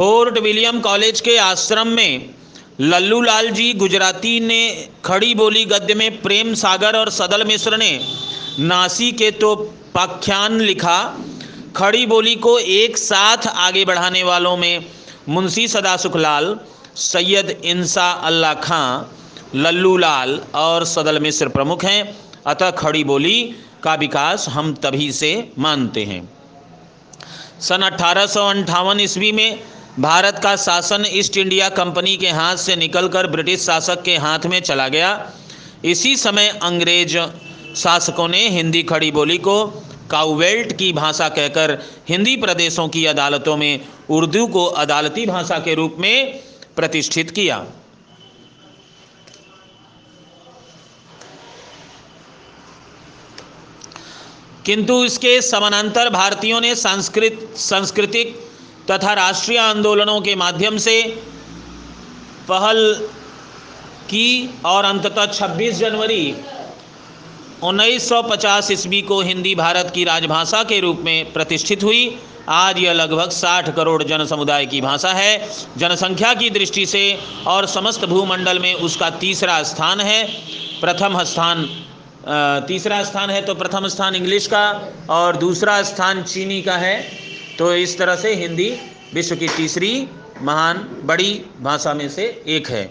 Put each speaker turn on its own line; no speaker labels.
Fort William college के आश्रम में लल्लू लाल जी गुजराती ने खड़ी बोली गद्य में प्रेम सागर और सदल मिश्र ने नासी के तो पाख्यान लिखा, खड़ी बोली को एक साथ आगे बढ़ाने वालों में मुंशी सदा सुखलाल सैयद इंसा अल्लाह खां लल्लू लाल और सदल मिश्र प्रमुख हैं। अतः खड़ी बोली का विकास हम तभी से मानते हैं। सन अठारह ईस्वी में भारत का शासन ईस्ट इंडिया कंपनी के हाथ से निकलकर ब्रिटिश शासक के हाथ में चला गया। इसी समय अंग्रेज़ शासकों ने हिंदी खड़ी बोली को काउवेल्ट की भाषा कहकर हिंदी प्रदेशों की अदालतों में उर्दू को अदालती भाषा के रूप में प्रतिष्ठित किया। किंतु इसके समानांतर भारतीयों ने सांस्कृत, सांस्कृतिक तथा राष्ट्रीय आंदोलनों के माध्यम से पहल की और अंततः 26 जनवरी 1950 ईस्वी को हिंदी भारत की राजभाषा के रूप में प्रतिष्ठित हुई। आज यह लगभग 60 करोड़ जन समुदाय की भाषा है। जनसंख्या की दृष्टि से और समस्त भूमंडल में उसका तीसरा स्थान है। प्रथम स्थान तीसरा स्थान है तो प्रथम स्थान इंग्लिश का और दूसरा स्थान चीनी का है। तो इस तरह से हिंदी विश्व की तीसरी महान बड़ी भाषा में से एक है।